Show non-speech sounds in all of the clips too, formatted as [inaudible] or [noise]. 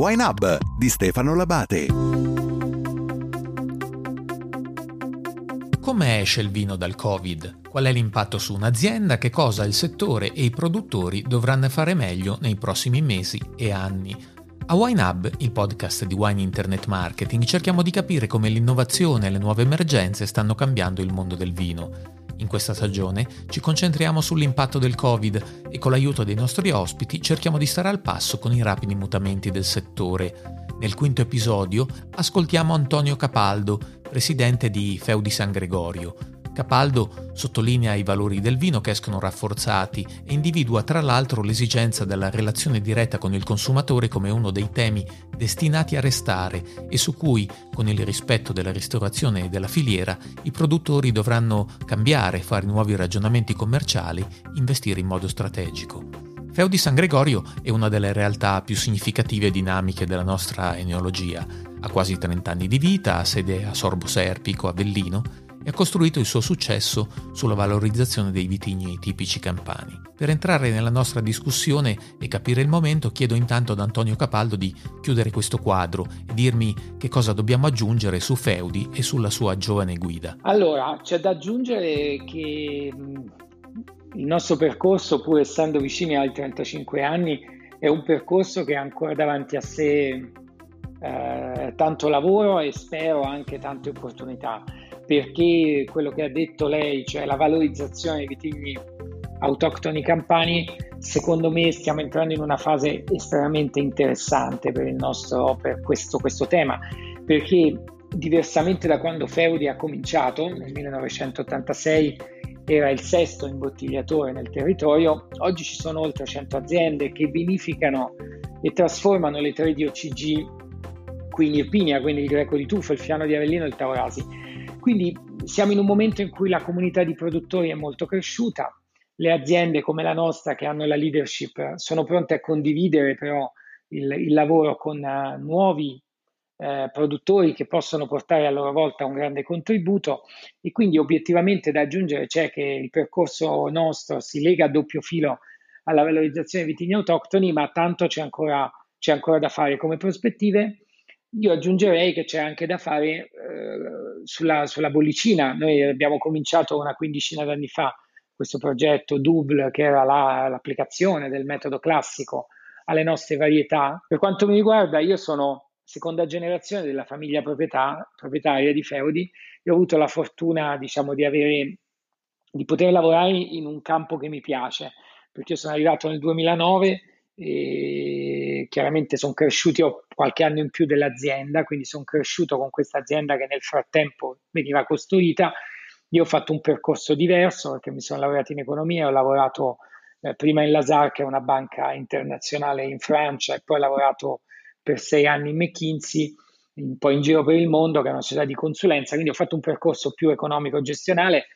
Wine Hub di Stefano Labate. Come esce il vino dal Covid? Qual è l'impatto su un'azienda? Che cosa il settore e i produttori dovranno fare meglio nei prossimi mesi e anni? A Wine Hub, il podcast di Wine Internet Marketing, cerchiamo di capire come l'innovazione e le nuove emergenze stanno cambiando il mondo del vino. In questa stagione ci concentriamo sull'impatto del Covid e con l'aiuto dei nostri ospiti cerchiamo di stare al passo con i rapidi mutamenti del settore. Nel quinto episodio ascoltiamo Antonio Capaldo, presidente di Feudi San Gregorio, Capaldo sottolinea i valori del vino che escono rafforzati e individua tra l'altro l'esigenza della relazione diretta con il consumatore come uno dei temi destinati a restare e su cui, con il rispetto della ristorazione e della filiera, i produttori dovranno cambiare, fare nuovi ragionamenti commerciali, investire in modo strategico. Feo di San Gregorio è una delle realtà più significative e dinamiche della nostra enologia. Ha quasi 30 anni di vita, ha sede a Sorbo Serpico, Avellino, e ha costruito il suo successo sulla valorizzazione dei vitigni tipici campani. Per entrare nella nostra discussione e capire il momento, chiedo intanto ad Antonio Capaldo di chiudere questo quadro e dirmi che cosa dobbiamo aggiungere su Feudi e sulla sua giovane guida. Allora, c'è da aggiungere che il nostro percorso, pur essendo vicini ai 35 anni, è un percorso che ha ancora davanti a sé eh, tanto lavoro e spero anche tante opportunità perché quello che ha detto lei, cioè la valorizzazione dei vitigni autoctoni campani, secondo me stiamo entrando in una fase estremamente interessante per, nostro, per questo, questo tema, perché diversamente da quando Feudi ha cominciato nel 1986 era il sesto imbottigliatore nel territorio, oggi ci sono oltre 100 aziende che vinificano e trasformano le tre di OCG, Irpinia, quindi il Greco di Tufo, il Fiano di Avellino e il Taurasi quindi siamo in un momento in cui la comunità di produttori è molto cresciuta, le aziende come la nostra che hanno la leadership sono pronte a condividere però il, il lavoro con uh, nuovi uh, produttori che possono portare a loro volta un grande contributo. E quindi obiettivamente da aggiungere c'è che il percorso nostro si lega a doppio filo alla valorizzazione dei vitigni autoctoni, ma tanto c'è ancora, c'è ancora da fare come prospettive io aggiungerei che c'è anche da fare eh, sulla, sulla, bollicina. Noi abbiamo cominciato una quindicina d'anni fa questo progetto Double, che era la, l'applicazione del metodo classico alle nostre varietà. Per quanto mi riguarda, io sono seconda generazione della famiglia proprietaria di Feudi e ho avuto la fortuna, diciamo, di, avere, di poter lavorare in un campo che mi piace, perché sono arrivato nel 2009 e chiaramente sono cresciuti, ho qualche anno in più dell'azienda, quindi sono cresciuto con questa azienda che nel frattempo veniva costruita. Io ho fatto un percorso diverso perché mi sono laureato in economia, ho lavorato eh, prima in Lazar, che è una banca internazionale in Francia, e poi ho lavorato per sei anni in McKinsey, un po' in giro per il mondo, che è una società di consulenza, quindi ho fatto un percorso più economico-gestionale,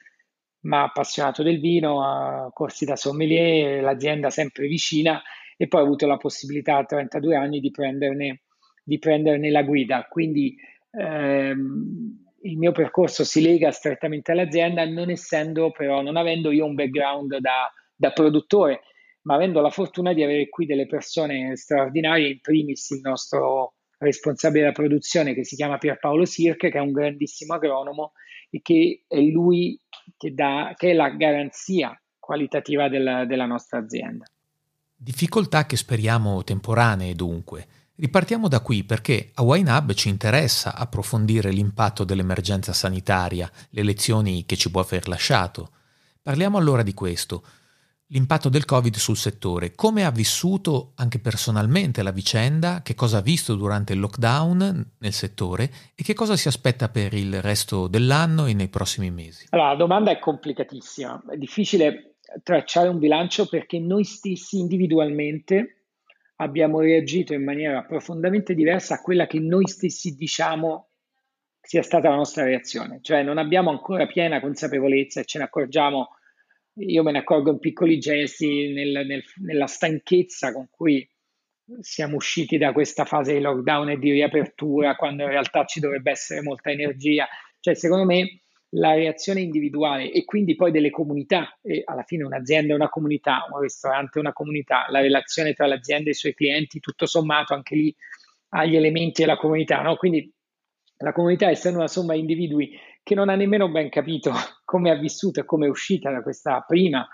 ma appassionato del vino, corsi da sommelier, l'azienda sempre vicina e poi ho avuto la possibilità a 32 anni di prenderne, di prenderne la guida. Quindi ehm, il mio percorso si lega strettamente all'azienda, non essendo però, non avendo io un background da, da produttore, ma avendo la fortuna di avere qui delle persone straordinarie, in primis il nostro responsabile della produzione che si chiama Pierpaolo Sirche, che è un grandissimo agronomo e che è lui che, dà, che è la garanzia qualitativa della, della nostra azienda. Difficoltà che speriamo temporanee dunque. Ripartiamo da qui perché a YNAB ci interessa approfondire l'impatto dell'emergenza sanitaria, le lezioni che ci può aver lasciato. Parliamo allora di questo. L'impatto del Covid sul settore, come ha vissuto anche personalmente la vicenda, che cosa ha visto durante il lockdown nel settore e che cosa si aspetta per il resto dell'anno e nei prossimi mesi. Allora, la domanda è complicatissima, è difficile tracciare un bilancio perché noi stessi individualmente abbiamo reagito in maniera profondamente diversa a quella che noi stessi diciamo sia stata la nostra reazione, cioè non abbiamo ancora piena consapevolezza e ce ne accorgiamo, io me ne accorgo in piccoli gesti, nel, nel, nella stanchezza con cui siamo usciti da questa fase di lockdown e di riapertura, quando in realtà ci dovrebbe essere molta energia. Cioè, secondo me, la reazione individuale e quindi poi delle comunità, e alla fine un'azienda è una comunità, un ristorante è una comunità, la relazione tra l'azienda e i suoi clienti, tutto sommato anche lì agli elementi della comunità, no? Quindi la comunità, essendo una somma di individui che non ha nemmeno ben capito [laughs] come ha vissuto e come è uscita da questa prima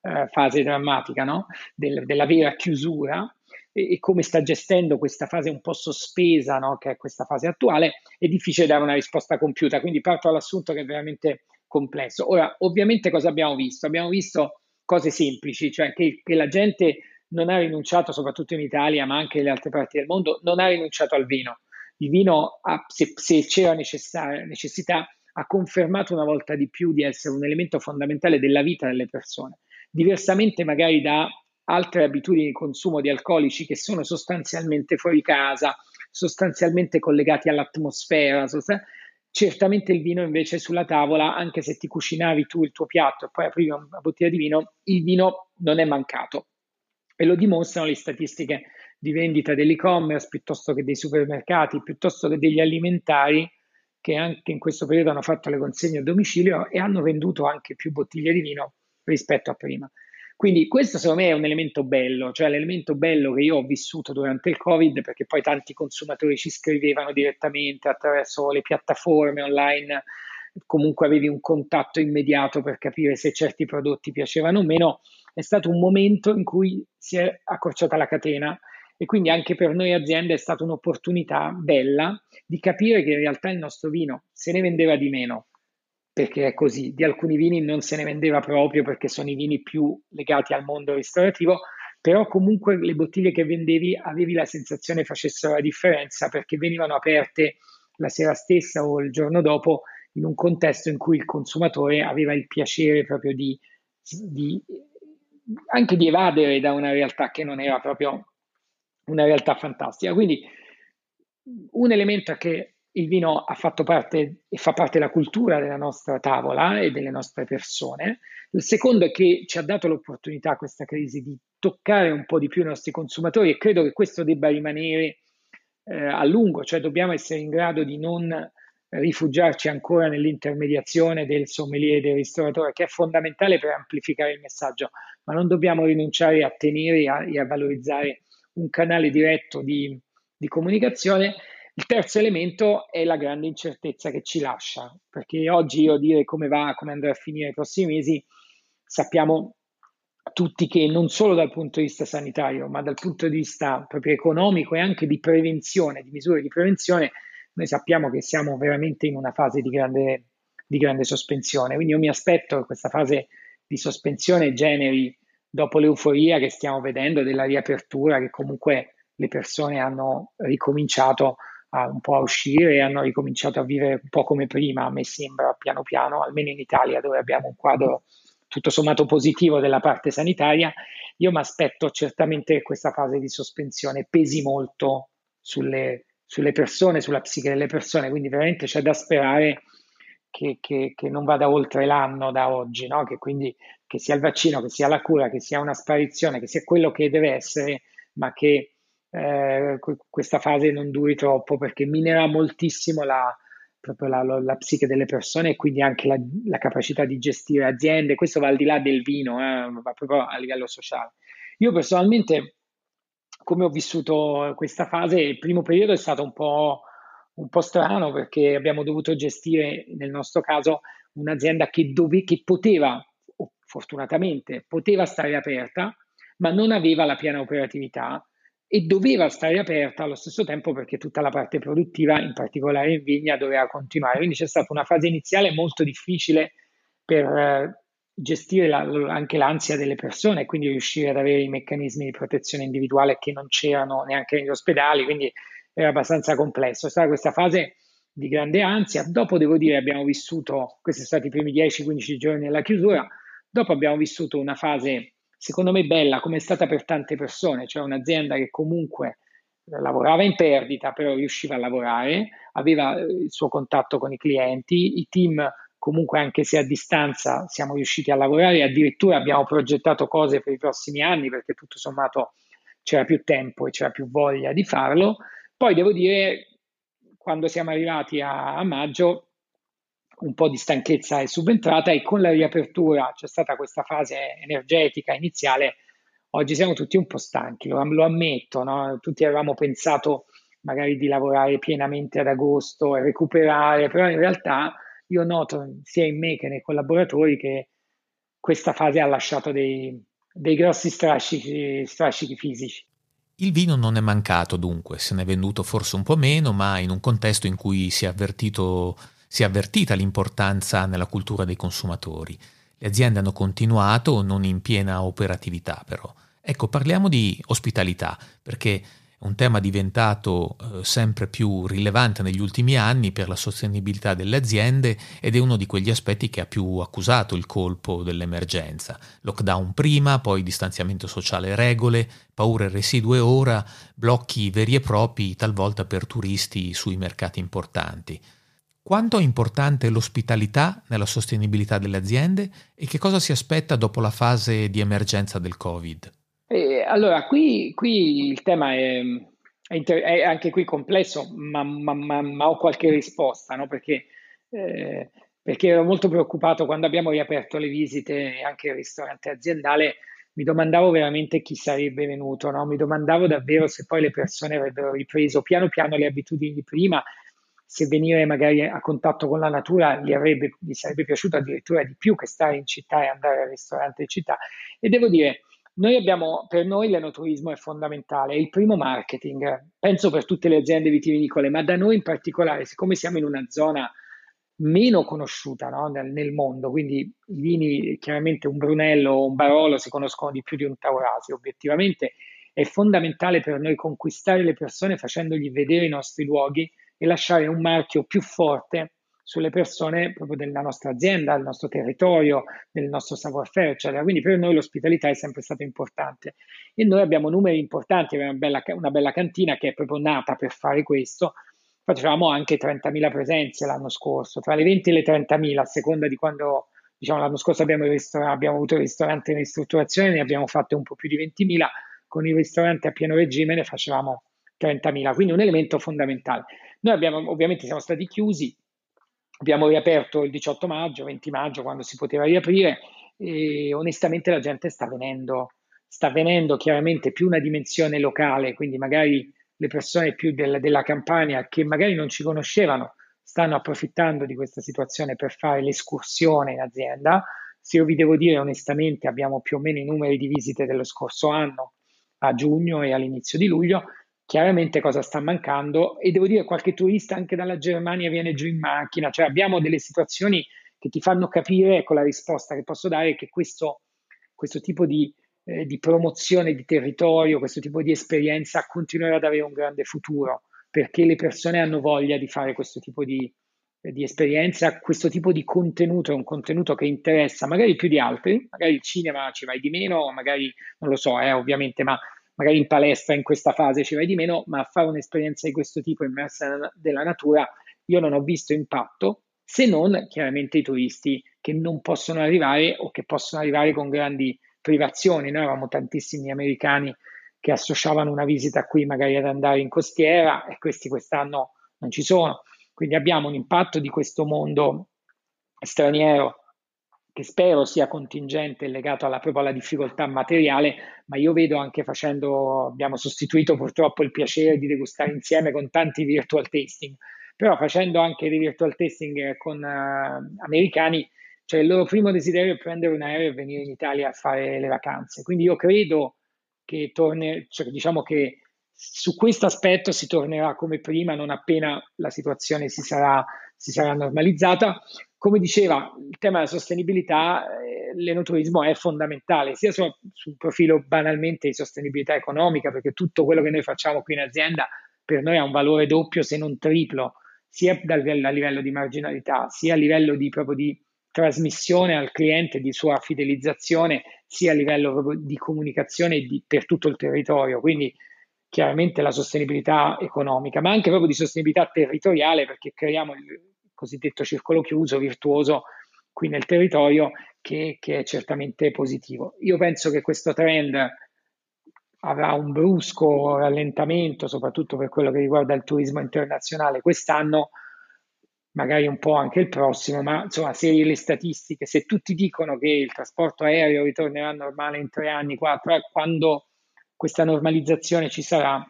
eh, fase drammatica no? Del, della vera chiusura e, e, come sta gestendo questa fase un po' sospesa, no? che è questa fase attuale, è difficile dare una risposta compiuta. Quindi parto dall'assunto che è veramente complesso. Ora, ovviamente cosa abbiamo visto? Abbiamo visto cose semplici, cioè che, che la gente non ha rinunciato, soprattutto in Italia, ma anche nelle altre parti del mondo, non ha rinunciato al vino. Il vino, ha, se, se, c'era necessità, ha confermato una volta di più di essere un elemento fondamentale della vita delle persone. Diversamente magari da altre abitudini di consumo di alcolici che sono sostanzialmente fuori casa, sostanzialmente collegati all'atmosfera. Sostanzi- certamente il vino invece sulla tavola, anche se ti cucinavi tu il tuo piatto e poi aprivi una bottiglia di vino, il vino non è mancato. E lo dimostrano le statistiche di vendita dell'e-commerce piuttosto che dei supermercati, piuttosto che degli alimentari che anche in questo periodo hanno fatto le consegne a domicilio e hanno venduto anche più bottiglie di vino rispetto a prima. Quindi questo secondo me è un elemento bello, cioè l'elemento bello che io ho vissuto durante il Covid, perché poi tanti consumatori ci scrivevano direttamente attraverso le piattaforme online, comunque avevi un contatto immediato per capire se certi prodotti piacevano o meno, è stato un momento in cui si è accorciata la catena. E quindi anche per noi aziende è stata un'opportunità bella di capire che in realtà il nostro vino se ne vendeva di meno, perché è così, di alcuni vini non se ne vendeva proprio perché sono i vini più legati al mondo restaurativo, però comunque le bottiglie che vendevi avevi la sensazione facessero la differenza perché venivano aperte la sera stessa o il giorno dopo in un contesto in cui il consumatore aveva il piacere proprio di, di anche di evadere da una realtà che non era proprio una realtà fantastica. Quindi un elemento che il vino ha fatto parte e fa parte della cultura della nostra tavola e delle nostre persone. Il secondo è che ci ha dato l'opportunità questa crisi di toccare un po' di più i nostri consumatori e credo che questo debba rimanere eh, a lungo, cioè dobbiamo essere in grado di non rifugiarci ancora nell'intermediazione del sommelier e del ristoratore, che è fondamentale per amplificare il messaggio, ma non dobbiamo rinunciare a tenere a, e a valorizzare un canale diretto di, di comunicazione il terzo elemento è la grande incertezza che ci lascia, perché oggi io dire come va, come andrà a finire i prossimi mesi, sappiamo tutti che non solo dal punto di vista sanitario, ma dal punto di vista proprio economico e anche di prevenzione, di misure di prevenzione, noi sappiamo che siamo veramente in una fase di grande, di grande sospensione. Quindi io mi aspetto che questa fase di sospensione generi, dopo l'euforia che stiamo vedendo della riapertura, che comunque le persone hanno ricominciato a, un po' a uscire e hanno ricominciato a vivere un po' come prima, a me sembra, piano piano, almeno in Italia dove abbiamo un quadro tutto sommato positivo della parte sanitaria. Io mi aspetto certamente che questa fase di sospensione pesi molto sulle, sulle persone, sulla psiche delle persone, quindi veramente c'è da sperare che, che, che, non vada oltre l'anno da oggi, no? che quindi che sia il vaccino, che sia la cura, che sia una sparizione, che sia quello che deve essere, ma che eh, questa fase non duri troppo perché minerà moltissimo la, proprio la, la, psiche delle persone e quindi anche la, la, capacità di gestire aziende. Questo va al di là del vino, eh, va proprio a livello sociale. Io personalmente, come ho vissuto questa fase, il primo periodo è stato un po', un po strano perché abbiamo dovuto gestire, nel nostro caso, un'azienda che, dove, che poteva, fortunatamente, poteva stare aperta, ma non aveva la piena operatività e doveva stare aperta allo stesso tempo perché tutta la parte produttiva, in particolare in vigna, doveva continuare. Quindi c'è stata una fase iniziale molto difficile per eh, gestire la, anche l'ansia delle persone e quindi riuscire ad avere i meccanismi di protezione individuale che non c'erano neanche negli ospedali, quindi era abbastanza complesso. È stata questa fase di grande ansia. Dopo, devo dire, abbiamo vissuto, questi sono stati i primi 10-15 giorni della chiusura, dopo abbiamo vissuto una fase secondo me bella come è stata per tante persone, cioè un'azienda che comunque lavorava in perdita, però riusciva a lavorare, aveva eh, il suo contatto con i clienti, i team comunque anche se a distanza siamo riusciti a lavorare, addirittura abbiamo progettato cose per i prossimi anni perché tutto sommato c'era più tempo e c'era più voglia di farlo. Poi devo dire, quando siamo arrivati a, a maggio, un po' di stanchezza è subentrata e con la riapertura c'è stata questa fase energetica iniziale. Oggi siamo tutti un po' stanchi, lo, lo ammetto, no? tutti avevamo pensato magari di lavorare pienamente ad agosto e recuperare, però in realtà io noto sia in me che nei collaboratori che questa fase ha lasciato dei, dei grossi strascichi, strascichi fisici. Il vino non è mancato dunque, se ne è venduto forse un po' meno, ma in un contesto in cui si è, avvertito, si è avvertita l'importanza nella cultura dei consumatori. Le aziende hanno continuato, non in piena operatività però. Ecco, parliamo di ospitalità, perché un tema diventato eh, sempre più rilevante negli ultimi anni per la sostenibilità delle aziende ed è uno di quegli aspetti che ha più accusato il colpo dell'emergenza. Lockdown prima, poi distanziamento sociale regole, paure residue ora, blocchi veri e propri talvolta per turisti sui mercati importanti. Quanto è importante l'ospitalità nella sostenibilità delle aziende e che cosa si aspetta dopo la fase di emergenza del Covid? Eh, allora, qui, qui, il tema è, è, inter- è, anche qui complesso, ma, ma, ma, ma ho qualche risposta, no? perché, eh, perché, ero molto preoccupato quando abbiamo riaperto le visite anche il ristorante aziendale. Mi domandavo veramente chi sarebbe venuto, no? mi domandavo davvero se poi le persone avrebbero ripreso piano piano le abitudini di prima, se venire magari a contatto con la natura gli, avrebbe, gli sarebbe piaciuto addirittura di più che stare in città e andare al ristorante in città. E devo dire, noi abbiamo, per noi l'enoturismo è fondamentale, è il primo marketing, penso per tutte le aziende vitivinicole, ma da noi in particolare, siccome siamo in una zona meno conosciuta no? nel, nel, mondo, quindi i vini, chiaramente un Brunello o un Barolo si conoscono di più di un Taurasi, obiettivamente è fondamentale per noi conquistare le persone facendogli vedere i nostri luoghi e lasciare un marchio più forte sulle persone proprio della nostra azienda, del nostro territorio, del nostro savoir-faire, eccetera. Quindi per noi l'ospitalità è sempre stata importante e noi abbiamo numeri importanti, abbiamo una bella, una bella cantina che è proprio nata per fare questo. Facevamo anche 30.000 presenze l'anno scorso, tra le 20 e le 30.000, a seconda di quando, diciamo, l'anno scorso abbiamo, abbiamo avuto il ristorante in ristrutturazione, ne abbiamo fatte un po' più di 20.000, con il ristorante a pieno regime ne facevamo 30.000, quindi un elemento fondamentale. Noi abbiamo, ovviamente siamo stati chiusi, Abbiamo riaperto il 18 maggio, 20 maggio, quando si poteva riaprire e onestamente la gente sta venendo, sta venendo chiaramente più una dimensione locale, quindi magari le persone più del, della campagna che magari non ci conoscevano stanno approfittando di questa situazione per fare l'escursione in azienda. Se io vi devo dire onestamente abbiamo più o meno i numeri di visite dello scorso anno a giugno e all'inizio di luglio, chiaramente cosa sta mancando e devo dire qualche turista anche dalla Germania viene giù in macchina, cioè abbiamo delle situazioni che ti fanno capire, ecco la risposta che posso dare, che questo, questo tipo di, eh, di promozione di territorio, questo tipo di esperienza continuerà ad avere un grande futuro, perché le persone hanno voglia di fare questo tipo di, di esperienza, questo tipo di contenuto è un contenuto che interessa magari più di altri, magari il cinema ci vai di meno, magari non lo so, eh, ovviamente, ma magari in palestra in questa fase ci vai di meno, ma a fare un'esperienza di questo tipo immersa nella natura, io non ho visto impatto, se non chiaramente i turisti che non possono arrivare o che possono arrivare con grandi privazioni. Noi avevamo tantissimi americani che associavano una visita qui magari ad andare in costiera e questi quest'anno non ci sono. Quindi abbiamo un impatto di questo mondo straniero che spero sia contingente legato alla, proprio alla difficoltà materiale, ma io vedo anche facendo, abbiamo sostituito purtroppo il piacere di degustare insieme con tanti virtual tasting, però facendo anche dei virtual tasting con uh, americani, cioè il loro primo desiderio è prendere un aereo e venire in Italia a fare le vacanze. Quindi io credo che torni, cioè diciamo che su questo aspetto si tornerà come prima non appena la situazione si sarà, si sarà normalizzata. Come diceva, il tema della sostenibilità, eh, l'enoturismo è fondamentale, sia sul, sul profilo banalmente di sostenibilità economica, perché tutto quello che noi facciamo qui in azienda per noi ha un valore doppio se non triplo, sia dal, a livello di marginalità, sia a livello di, proprio di trasmissione al cliente, di sua fidelizzazione, sia a livello proprio di comunicazione di, per tutto il territorio. Quindi chiaramente la sostenibilità economica, ma anche proprio di sostenibilità territoriale, perché creiamo il cosiddetto circolo chiuso, virtuoso qui nel territorio, che, che è certamente positivo. Io penso che questo trend avrà un brusco rallentamento, soprattutto per quello che riguarda il turismo internazionale quest'anno, magari un po' anche il prossimo, ma insomma, se le statistiche, se tutti dicono che il trasporto aereo ritornerà normale in tre anni, quattro, eh, quando questa normalizzazione ci sarà,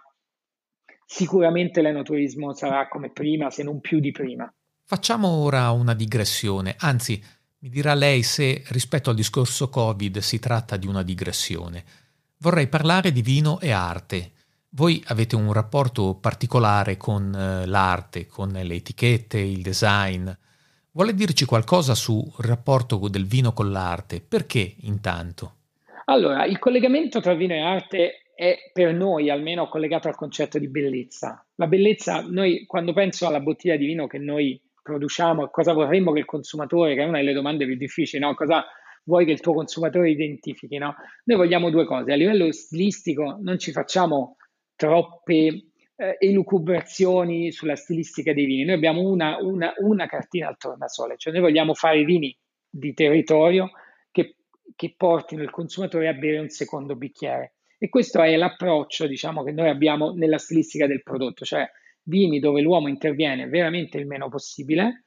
sicuramente l'enoturismo sarà come prima, se non più di prima. Facciamo ora una digressione, anzi mi dirà lei se rispetto al discorso Covid si tratta di una digressione. Vorrei parlare di vino e arte. Voi avete un rapporto particolare con eh, l'arte, con le etichette, il design. Vuole dirci qualcosa sul rapporto del vino con l'arte? Perché intanto? Allora, il collegamento tra vino e arte è per noi almeno collegato al concetto di bellezza. La bellezza, noi quando penso alla bottiglia di vino che noi produciamo, cosa vorremmo che il consumatore, che è una delle domande più difficili, no? cosa vuoi che il tuo consumatore identifichi? No? Noi vogliamo due cose, a livello stilistico non ci facciamo troppe eh, elucubrazioni sulla stilistica dei vini, noi abbiamo una, una, una cartina al tornasole, cioè noi vogliamo fare vini di territorio che, che portino il consumatore a bere un secondo bicchiere. E questo è l'approccio, diciamo, che noi abbiamo nella stilistica del prodotto, cioè vini dove l'uomo interviene veramente il meno possibile,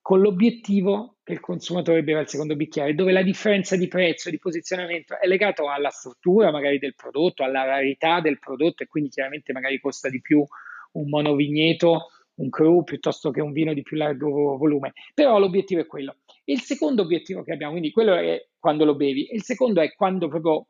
con l'obiettivo che il consumatore beva il secondo bicchiere, dove la differenza di prezzo, di posizionamento è legato alla struttura magari del prodotto, alla rarità del prodotto e quindi chiaramente magari costa di più un monovigneto, un cru piuttosto che un vino di più largo volume. Però l'obiettivo è quello. Il secondo obiettivo che abbiamo, quindi quello è quando lo bevi, il secondo è quando proprio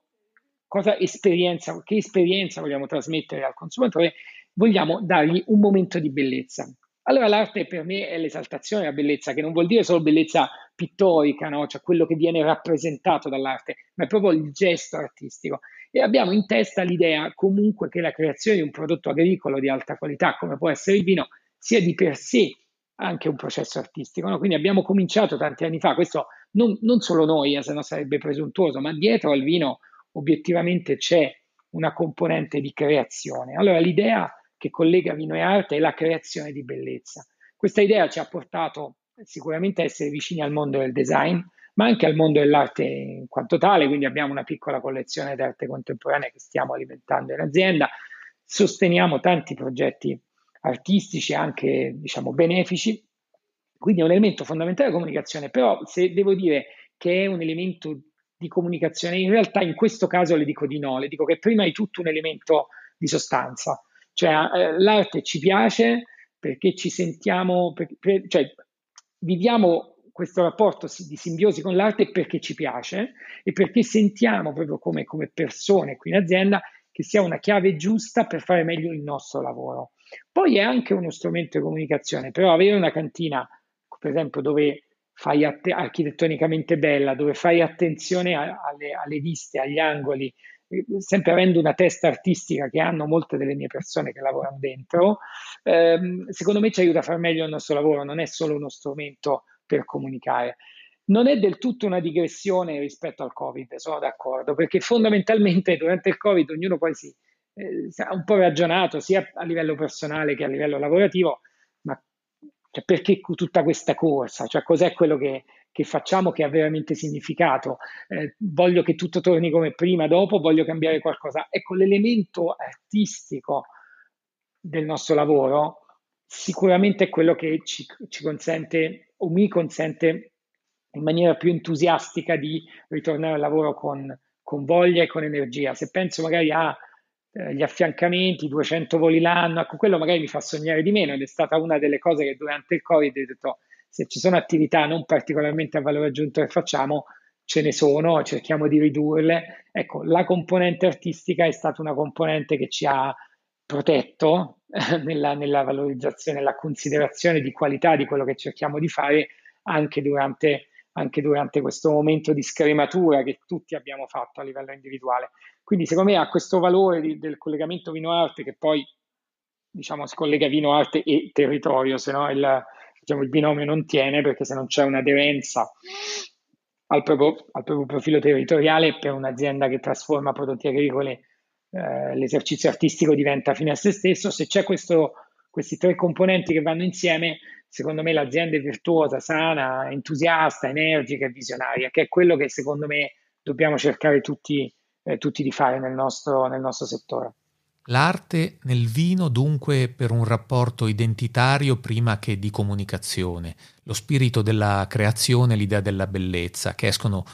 cosa esperienza, che esperienza vogliamo trasmettere al consumatore, vogliamo dargli un momento di bellezza. Allora l'arte per me è l'esaltazione della bellezza, che non vuol dire solo bellezza pittorica, no? cioè quello che viene rappresentato dall'arte, ma è proprio il gesto artistico. E abbiamo in testa l'idea comunque che la creazione di un prodotto agricolo di alta qualità, come può essere il vino, sia di per sé anche un processo artistico. No? Quindi abbiamo cominciato tanti anni fa, questo non, non solo noi, eh, se no sarebbe presuntuoso, ma dietro al vino obiettivamente c'è una componente di creazione. Allora l'idea che collega vino e arte è la creazione di bellezza. Questa idea ci ha portato sicuramente a essere vicini al mondo del design, ma anche al mondo dell'arte in quanto tale, quindi abbiamo una piccola collezione d'arte contemporanea che stiamo alimentando in azienda, sosteniamo tanti progetti artistici, anche diciamo benefici, quindi è un elemento fondamentale della comunicazione, però se devo dire che è un elemento di comunicazione. In realtà in questo caso le dico di no, le dico che prima di tutto un elemento di sostanza, cioè eh, l'arte ci piace perché ci sentiamo, per, per, cioè viviamo questo rapporto di simbiosi con l'arte perché ci piace e perché sentiamo proprio come, come persone qui in azienda che sia una chiave giusta per fare meglio il nostro lavoro. Poi è anche uno strumento di comunicazione, però avere una cantina, per esempio, dove fai att- architettonicamente bella, dove fai attenzione a- alle, alle, viste, agli angoli, sempre avendo una testa artistica che hanno molte delle mie persone che lavorano dentro, ehm, secondo me ci aiuta a fare meglio il nostro lavoro, non è solo uno strumento per comunicare. Non è del tutto una digressione rispetto al Covid, sono d'accordo, perché fondamentalmente durante il Covid ognuno poi si eh, un po' ragionato sia a livello personale che a livello lavorativo cioè, perché tutta questa corsa? Cioè, cos'è quello che, che facciamo che ha veramente significato? Eh, voglio che tutto torni come prima, dopo voglio cambiare qualcosa. Ecco, l'elemento artistico del nostro lavoro sicuramente è quello che ci, ci consente o mi consente in maniera più entusiastica di ritornare al lavoro con, con voglia e con energia. Se penso magari a eh, gli affiancamenti, 200 voli l'anno, ecco, quello magari mi fa sognare di meno ed è stata una delle cose che durante il Covid ho detto, se ci sono attività non particolarmente a valore aggiunto che facciamo, ce ne sono, cerchiamo di ridurle. Ecco, la componente artistica è stata una componente che ci ha protetto [laughs] nella, nella valorizzazione, nella considerazione di qualità di quello che cerchiamo di fare anche durante anche durante questo momento di scrematura che tutti abbiamo fatto a livello individuale. Quindi secondo me ha questo valore di, del collegamento vino-arte che poi diciamo si collega vino-arte e territorio, se no il, diciamo, il binomio non tiene perché se non c'è un'aderenza al proprio, al proprio profilo territoriale per un'azienda che trasforma prodotti agricoli eh, l'esercizio artistico diventa fine a se stesso, se c'è questo, questi tre componenti che vanno insieme secondo me l'azienda è virtuosa, sana, entusiasta, energica e visionaria, che è quello che secondo me dobbiamo cercare tutti, eh, tutti di fare nel nostro, nel nostro settore. L'arte nel vino dunque per un rapporto identitario prima che di comunicazione, lo spirito della creazione, l'idea della bellezza che escono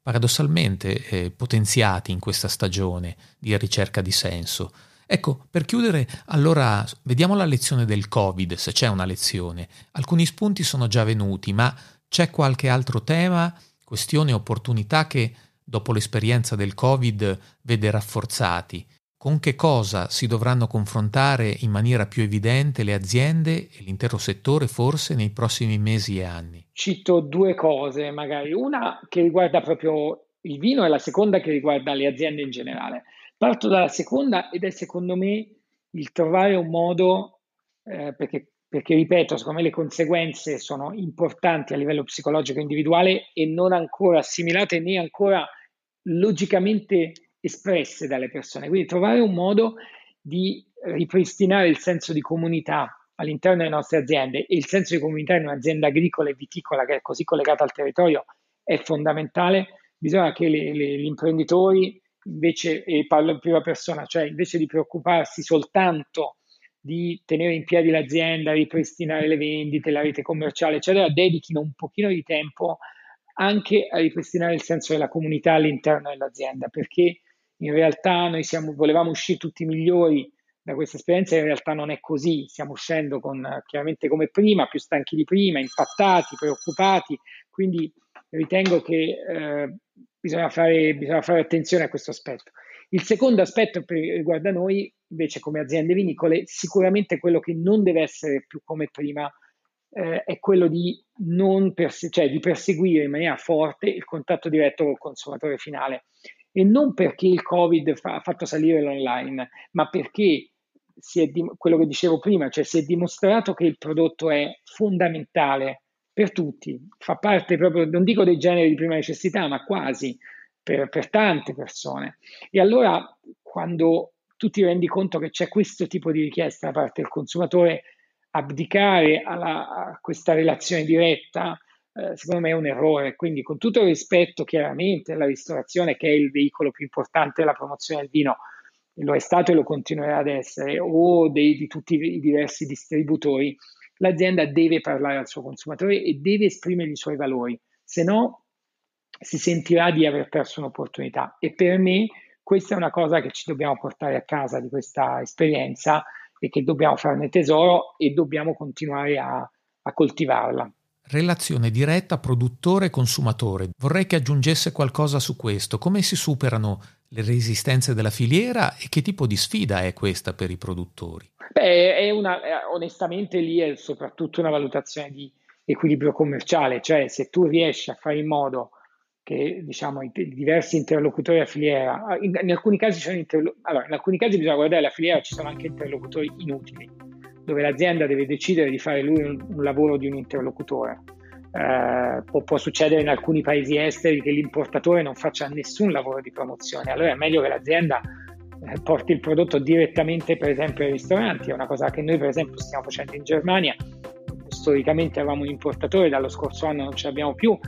paradossalmente eh, potenziati in questa stagione di ricerca di senso. Ecco, per chiudere, allora vediamo la lezione del Covid, se c'è una lezione. Alcuni spunti sono già venuti, ma c'è qualche altro tema, questione, opportunità che dopo l'esperienza del Covid vede rafforzati? Con che cosa si dovranno confrontare in maniera più evidente le aziende e l'intero settore forse nei prossimi mesi e anni? Cito due cose, magari una che riguarda proprio il vino e la seconda che riguarda le aziende in generale. Parto dalla seconda ed è secondo me il trovare un modo, eh, perché, perché, ripeto, secondo me le conseguenze sono importanti a livello psicologico individuale e non ancora assimilate né ancora logicamente espresse dalle persone. Quindi trovare un modo di ripristinare il senso di comunità all'interno delle nostre aziende e il senso di comunità in un'azienda agricola e viticola che è così collegata al territorio è fondamentale. Bisogna che le, le, gli imprenditori invece, e parlo in prima persona, cioè invece di preoccuparsi soltanto di tenere in piedi l'azienda, ripristinare le vendite, la rete commerciale, eccetera, dedichino un pochino di tempo anche a ripristinare il senso della comunità all'interno dell'azienda, perché in realtà noi siamo, volevamo uscire tutti migliori da questa esperienza, in realtà non è così, stiamo uscendo con, chiaramente come prima, più stanchi di prima, impattati, preoccupati, quindi ritengo che eh, bisogna, fare, bisogna fare attenzione a questo aspetto. Il secondo aspetto che riguarda noi, invece, come aziende vinicole, sicuramente quello che non deve essere più come prima eh, è quello di, perse- cioè di perseguire in maniera forte il contatto diretto col consumatore finale. E non perché il Covid fa- ha fatto salire l'online, ma perché si è di- quello che dicevo prima, cioè si è dimostrato che il prodotto è fondamentale per tutti, fa parte proprio, non dico dei generi di prima necessità, ma quasi per, per tante persone. E allora quando tu ti rendi conto che c'è questo tipo di richiesta da parte del consumatore, abdicare alla, a questa relazione diretta, eh, secondo me è un errore. Quindi, con tutto il rispetto, chiaramente, alla ristorazione, che è il veicolo più importante della promozione del vino, lo è stato e lo continuerà ad essere, o dei, di tutti i diversi distributori, l'azienda deve parlare al suo consumatore e deve esprimere i suoi valori, se no si sentirà di aver perso un'opportunità. E per me questa è una cosa che ci dobbiamo portare a casa di questa esperienza e che dobbiamo farne tesoro e dobbiamo continuare a, a coltivarla. Relazione diretta produttore-consumatore. Vorrei che aggiungesse qualcosa su questo. Come si superano le resistenze della filiera e che tipo di sfida è questa per i produttori? Beh, una, onestamente lì è soprattutto una valutazione di equilibrio commerciale, cioè se tu riesci a fare in modo che diciamo, i, diversi interlocutori a filiera, in, in alcuni casi sono interlo- allora, in alcuni casi bisogna guardare la filiera, ci sono anche interlocutori inutili, dove l'azienda deve decidere di fare lui un, un lavoro di un interlocutore. Eh, può, può, succedere in alcuni paesi esteri che l'importatore non faccia nessun lavoro di promozione, allora è meglio che l'azienda eh, porti il prodotto direttamente per esempio ai ristoranti, è una cosa che noi per esempio stiamo facendo in Germania, storicamente avevamo un importatore, dallo scorso anno non ce l'abbiamo più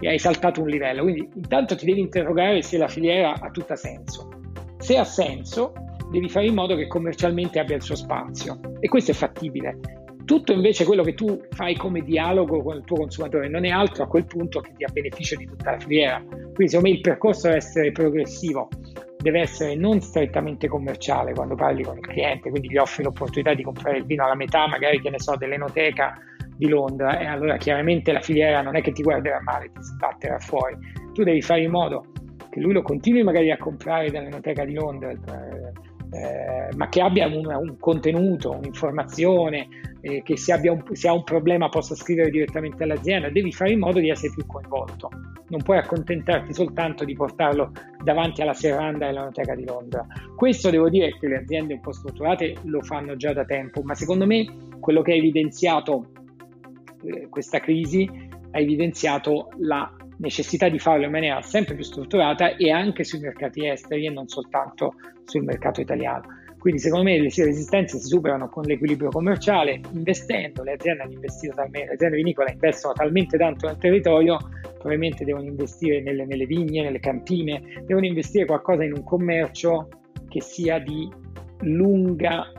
e hai saltato un livello, quindi intanto ti devi interrogare se la filiera ha tutta senso. Se ha senso, devi fare in modo che commercialmente abbia il suo spazio e questo è fattibile. Tutto invece quello che tu fai come dialogo con il tuo consumatore non è altro a quel punto che dia beneficio di tutta la filiera. Quindi secondo me il percorso deve essere progressivo deve essere non strettamente commerciale quando parli con il cliente, quindi gli offri l'opportunità di comprare il vino alla metà, magari che ne so, dell'enoteca di Londra, e allora chiaramente la filiera non è che ti guarderà male, ti sbatterà fuori. Tu devi fare in modo che lui lo continui magari a comprare dall'enoteca di Londra, eh, eh, ma che abbia un, un contenuto, un'informazione, eh, che se, un, se, ha un problema possa scrivere direttamente all'azienda, devi fare in modo di essere più coinvolto. Non puoi accontentarti soltanto di portarlo davanti alla serranda dell'Anoteca di Londra. Questo devo dire che le aziende un po' strutturate lo fanno già da tempo, ma secondo me quello che ha evidenziato eh, questa crisi ha evidenziato la necessità di farlo in maniera sempre più strutturata e anche sui mercati esteri e non soltanto sul mercato italiano. Quindi secondo me le resistenze si superano con l'equilibrio commerciale, investendo, le aziende hanno investito talmente, le aziende vinicole investono talmente tanto nel territorio, probabilmente devono investire nelle, nelle vigne, nelle cantine, devono investire qualcosa in un commercio che sia di lunga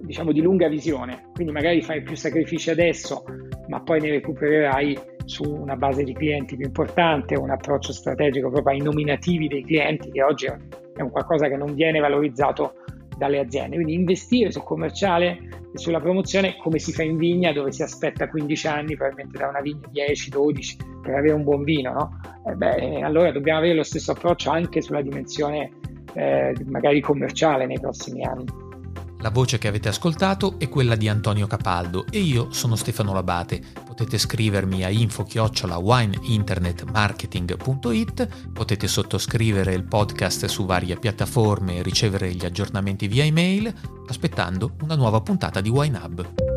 diciamo di lunga visione, quindi magari fai più sacrifici adesso, ma poi ne recupererai su una base di clienti più importante, un approccio strategico proprio ai nominativi dei clienti che oggi è un qualcosa che non viene valorizzato dalle aziende. Quindi investire sul commerciale e sulla promozione come si fa in vigna dove si aspetta 15 anni probabilmente da una vigna 10-12 per avere un buon vino, no? Eh beh, allora dobbiamo avere lo stesso approccio anche sulla dimensione eh, magari commerciale nei prossimi anni. La voce che avete ascoltato è quella di Antonio Capaldo e io sono Stefano Labate. Potete scrivermi a info-wineinternetmarketing.it, potete sottoscrivere il podcast su varie piattaforme e ricevere gli aggiornamenti via email, aspettando una nuova puntata di Wine Hub.